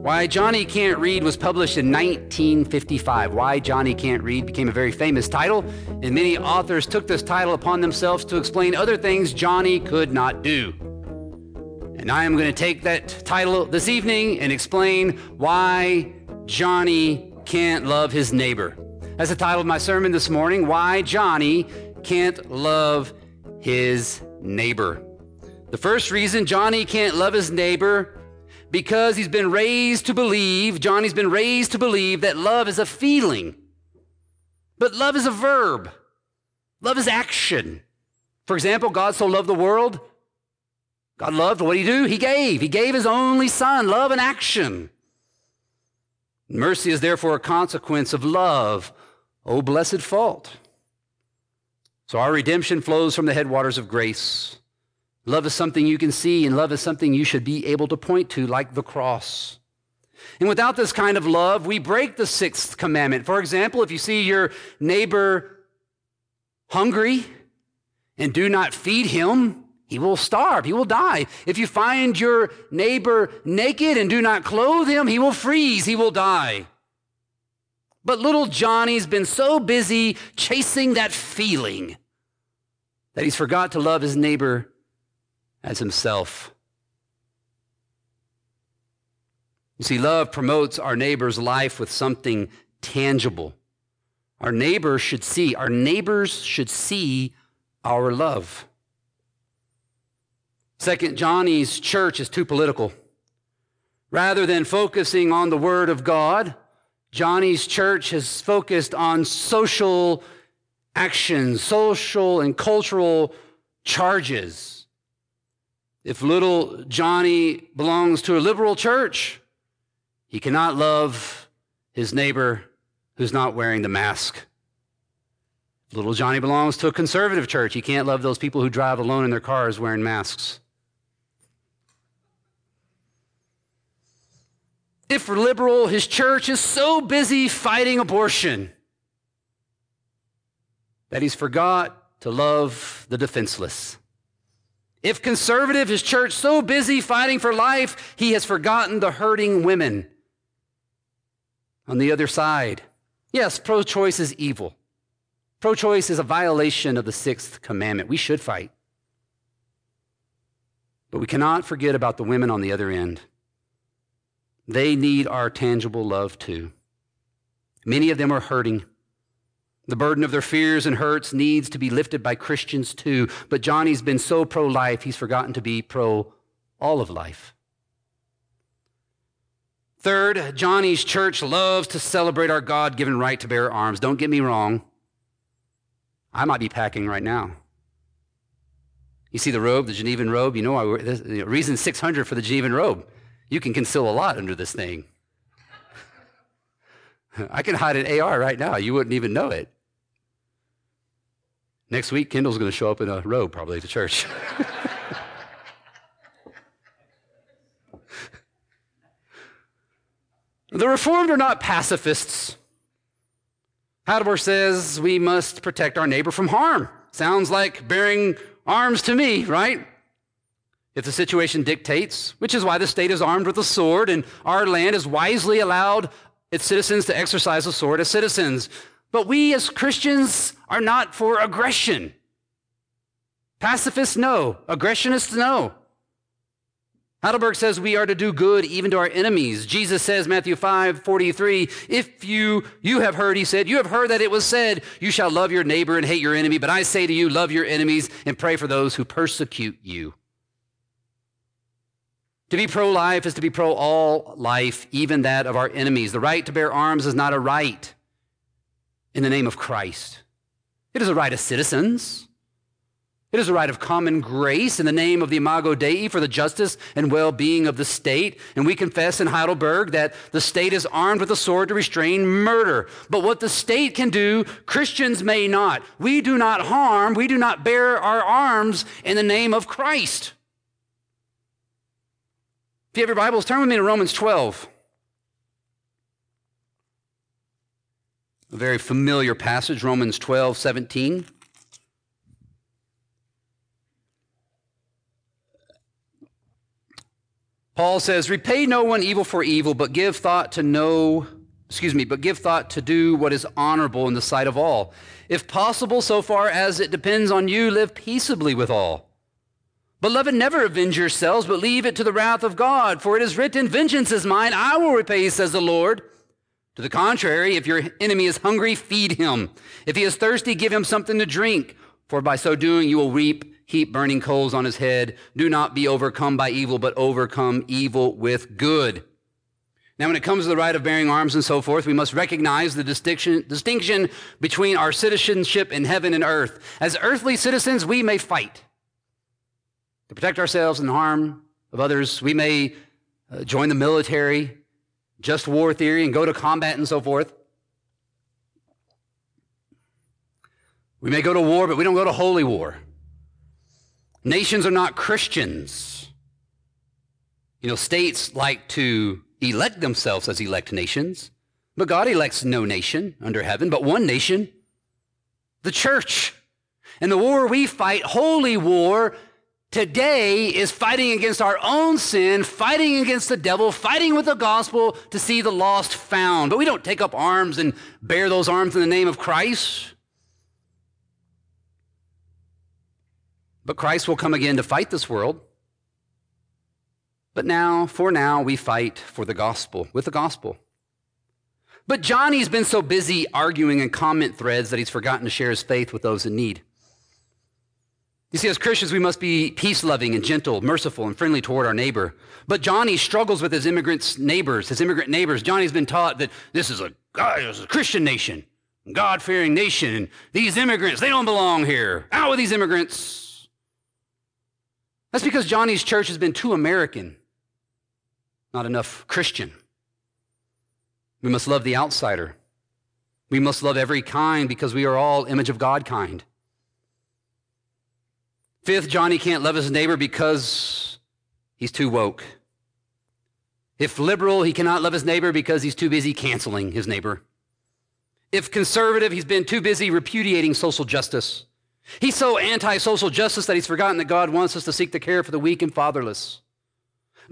Why Johnny Can't Read was published in 1955. Why Johnny Can't Read became a very famous title, and many authors took this title upon themselves to explain other things Johnny could not do. And I am going to take that title this evening and explain why Johnny can't love his neighbor. That's the title of my sermon this morning Why Johnny Can't Love His Neighbor. The first reason Johnny can't love his neighbor because he's been raised to believe, Johnny's been raised to believe that love is a feeling. But love is a verb. Love is action. For example, God so loved the world. God loved, what he do? He gave. He gave his only son. Love and action. Mercy is therefore a consequence of love. Oh, blessed fault. So our redemption flows from the headwaters of grace. Love is something you can see, and love is something you should be able to point to, like the cross. And without this kind of love, we break the sixth commandment. For example, if you see your neighbor hungry and do not feed him, he will starve, he will die. If you find your neighbor naked and do not clothe him, he will freeze, he will die. But little Johnny's been so busy chasing that feeling that he's forgot to love his neighbor as himself. You see, love promotes our neighbor's life with something tangible. Our neighbors should see, our neighbors should see our love. Second, Johnny's church is too political. Rather than focusing on the Word of God, Johnny's church has focused on social actions, social and cultural charges. If little Johnny belongs to a liberal church, he cannot love his neighbor who's not wearing the mask. Little Johnny belongs to a conservative church, he can't love those people who drive alone in their cars wearing masks. If liberal, his church is so busy fighting abortion that he's forgot to love the defenseless. If conservative, his church so busy fighting for life, he has forgotten the hurting women. On the other side, yes, pro choice is evil. Pro choice is a violation of the sixth commandment. We should fight. But we cannot forget about the women on the other end. They need our tangible love too. Many of them are hurting. The burden of their fears and hurts needs to be lifted by Christians too. But Johnny's been so pro life, he's forgotten to be pro all of life. Third, Johnny's church loves to celebrate our God given right to bear arms. Don't get me wrong. I might be packing right now. You see the robe, the Genevan robe? You know, I wear, the reason 600 for the Genevan robe. You can conceal a lot under this thing. I can hide an AR right now. You wouldn't even know it. Next week, Kendall's going to show up in a robe probably to church. the Reformed are not pacifists. Heidelberg says we must protect our neighbor from harm. Sounds like bearing arms to me, right? If the situation dictates, which is why the state is armed with a sword and our land has wisely allowed its citizens to exercise the sword as citizens. But we as Christians are not for aggression. Pacifists, no. Aggressionists, no. Heidelberg says we are to do good even to our enemies. Jesus says, Matthew 5 43, if you, you have heard, he said, you have heard that it was said, you shall love your neighbor and hate your enemy. But I say to you, love your enemies and pray for those who persecute you. To be pro life is to be pro all life, even that of our enemies. The right to bear arms is not a right in the name of Christ. It is a right of citizens. It is a right of common grace in the name of the Imago Dei for the justice and well being of the state. And we confess in Heidelberg that the state is armed with a sword to restrain murder. But what the state can do, Christians may not. We do not harm, we do not bear our arms in the name of Christ. If you have your Bibles, turn with me to Romans 12. A very familiar passage, Romans 12, 17. Paul says, Repay no one evil for evil, but give thought to know, excuse me, but give thought to do what is honorable in the sight of all. If possible, so far as it depends on you, live peaceably with all. Beloved, never avenge yourselves, but leave it to the wrath of God. For it is written, Vengeance is mine, I will repay, says the Lord. To the contrary, if your enemy is hungry, feed him. If he is thirsty, give him something to drink. For by so doing, you will reap heap burning coals on his head. Do not be overcome by evil, but overcome evil with good. Now, when it comes to the right of bearing arms and so forth, we must recognize the distinction, distinction between our citizenship in heaven and earth. As earthly citizens, we may fight to protect ourselves and the harm of others. We may uh, join the military, just war theory, and go to combat and so forth. We may go to war, but we don't go to holy war. Nations are not Christians. You know, states like to elect themselves as elect nations, but God elects no nation under heaven, but one nation, the church. And the war we fight, holy war, today is fighting against our own sin, fighting against the devil, fighting with the gospel to see the lost found. But we don't take up arms and bear those arms in the name of Christ. But Christ will come again to fight this world. But now, for now, we fight for the gospel, with the gospel. But Johnny's been so busy arguing in comment threads that he's forgotten to share his faith with those in need. You see, as Christians, we must be peace loving and gentle, merciful, and friendly toward our neighbor. But Johnny struggles with his immigrant neighbors, his immigrant neighbors. Johnny's been taught that this is a, God, this is a Christian nation, God fearing nation, and these immigrants, they don't belong here. Out with these immigrants. That's because Johnny's church has been too American, not enough Christian. We must love the outsider. We must love every kind because we are all image of God kind. Fifth, Johnny can't love his neighbor because he's too woke. If liberal, he cannot love his neighbor because he's too busy canceling his neighbor. If conservative, he's been too busy repudiating social justice. He's so anti social justice that he's forgotten that God wants us to seek the care for the weak and fatherless.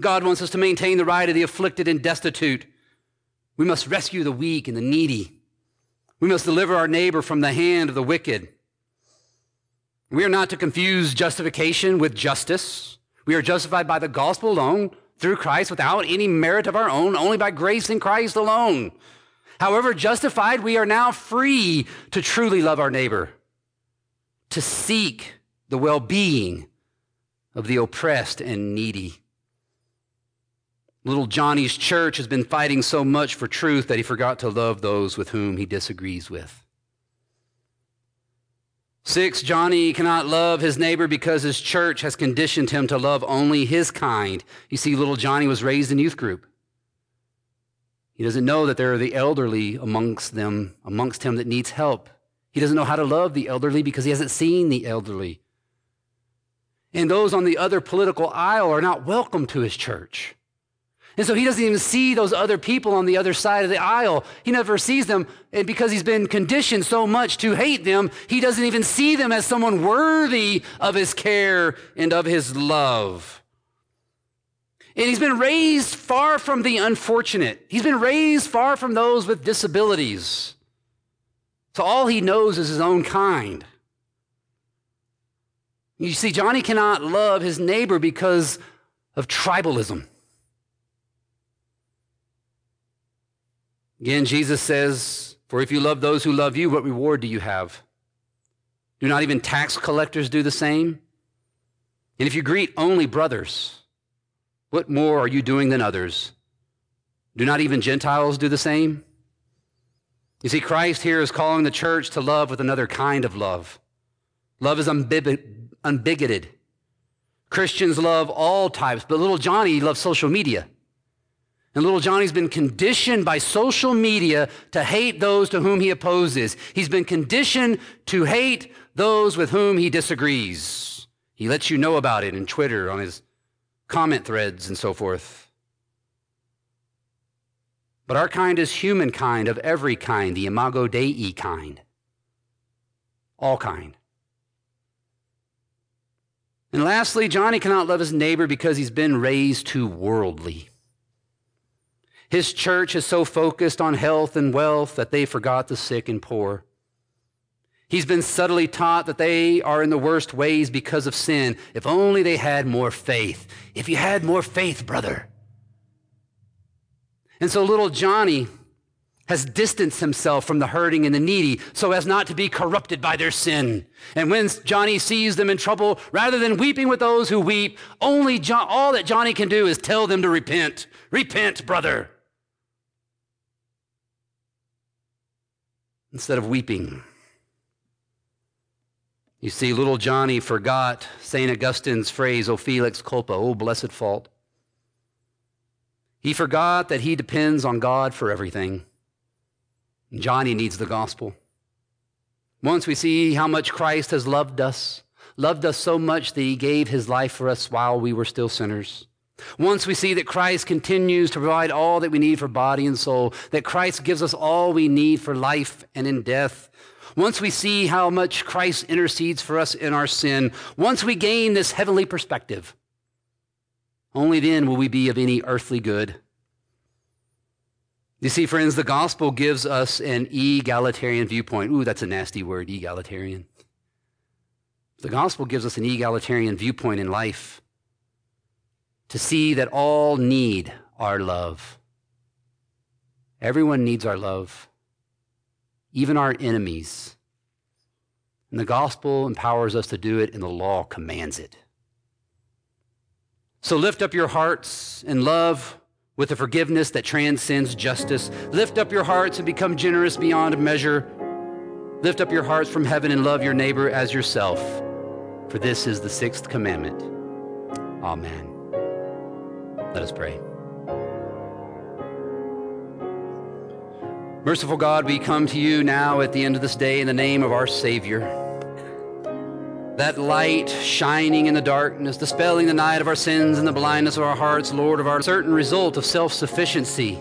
God wants us to maintain the right of the afflicted and destitute. We must rescue the weak and the needy. We must deliver our neighbor from the hand of the wicked. We are not to confuse justification with justice. We are justified by the gospel alone, through Christ, without any merit of our own, only by grace in Christ alone. However, justified, we are now free to truly love our neighbor, to seek the well being of the oppressed and needy. Little Johnny's church has been fighting so much for truth that he forgot to love those with whom he disagrees with. Six, Johnny cannot love his neighbor because his church has conditioned him to love only his kind. You see, little Johnny was raised in youth group. He doesn't know that there are the elderly amongst them, amongst him that needs help. He doesn't know how to love the elderly because he hasn't seen the elderly. And those on the other political aisle are not welcome to his church. And so he doesn't even see those other people on the other side of the aisle. He never sees them. And because he's been conditioned so much to hate them, he doesn't even see them as someone worthy of his care and of his love. And he's been raised far from the unfortunate. He's been raised far from those with disabilities. So all he knows is his own kind. You see, Johnny cannot love his neighbor because of tribalism. Again, Jesus says, For if you love those who love you, what reward do you have? Do not even tax collectors do the same? And if you greet only brothers, what more are you doing than others? Do not even Gentiles do the same? You see, Christ here is calling the church to love with another kind of love. Love is unbigoted. Christians love all types, but little Johnny loves social media. And little Johnny's been conditioned by social media to hate those to whom he opposes. He's been conditioned to hate those with whom he disagrees. He lets you know about it in Twitter, on his comment threads, and so forth. But our kind is human kind of every kind, the imago Dei kind. All kind. And lastly, Johnny cannot love his neighbor because he's been raised too worldly. His church is so focused on health and wealth that they forgot the sick and poor. He's been subtly taught that they are in the worst ways because of sin. If only they had more faith. If you had more faith, brother. And so little Johnny has distanced himself from the hurting and the needy so as not to be corrupted by their sin. And when Johnny sees them in trouble, rather than weeping with those who weep, only all that Johnny can do is tell them to repent. Repent, brother. Instead of weeping. You see, little Johnny forgot St. Augustine's phrase, O felix culpa, O blessed fault. He forgot that he depends on God for everything. Johnny needs the gospel. Once we see how much Christ has loved us, loved us so much that he gave his life for us while we were still sinners. Once we see that Christ continues to provide all that we need for body and soul, that Christ gives us all we need for life and in death, once we see how much Christ intercedes for us in our sin, once we gain this heavenly perspective, only then will we be of any earthly good. You see, friends, the gospel gives us an egalitarian viewpoint. Ooh, that's a nasty word, egalitarian. The gospel gives us an egalitarian viewpoint in life to see that all need our love. Everyone needs our love even our enemies. And the gospel empowers us to do it, and the law commands it. So lift up your hearts in love with a forgiveness that transcends justice. Lift up your hearts and become generous beyond measure. Lift up your hearts from heaven and love your neighbor as yourself. For this is the sixth commandment. Amen. Let us pray. Merciful God, we come to you now at the end of this day in the name of our Savior. That light shining in the darkness, dispelling the night of our sins and the blindness of our hearts, Lord, of our certain result of self sufficiency.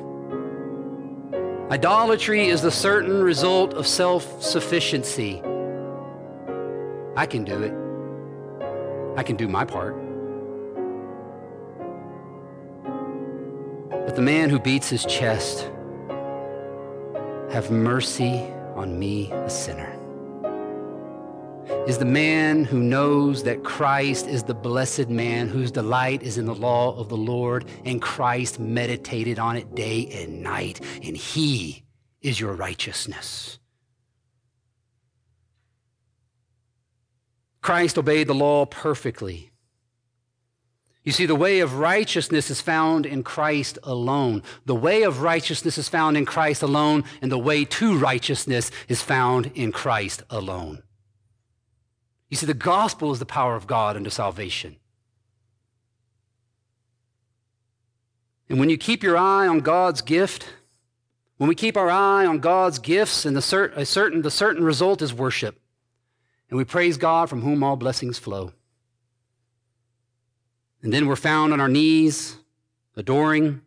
Idolatry is the certain result of self sufficiency. I can do it, I can do my part. But the man who beats his chest, have mercy on me, a sinner. Is the man who knows that Christ is the blessed man whose delight is in the law of the Lord, and Christ meditated on it day and night, and he is your righteousness. Christ obeyed the law perfectly. You see, the way of righteousness is found in Christ alone. The way of righteousness is found in Christ alone, and the way to righteousness is found in Christ alone. You see, the gospel is the power of God unto salvation. And when you keep your eye on God's gift, when we keep our eye on God's gifts, and the, certain, the certain result is worship. And we praise God from whom all blessings flow. And then we're found on our knees, adoring,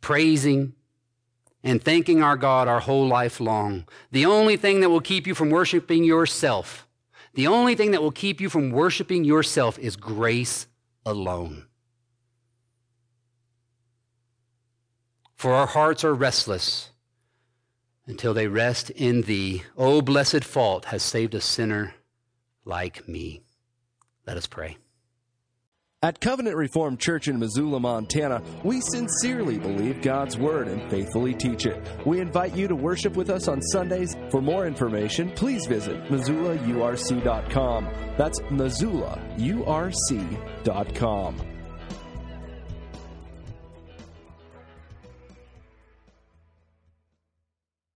praising, and thanking our God our whole life long. The only thing that will keep you from worshiping yourself, the only thing that will keep you from worshiping yourself is grace alone. For our hearts are restless until they rest in thee. O blessed fault has saved a sinner like me. Let us pray. At Covenant Reformed Church in Missoula, Montana, we sincerely believe God's Word and faithfully teach it. We invite you to worship with us on Sundays. For more information, please visit MissoulaURC.com. That's MissoulaURC.com.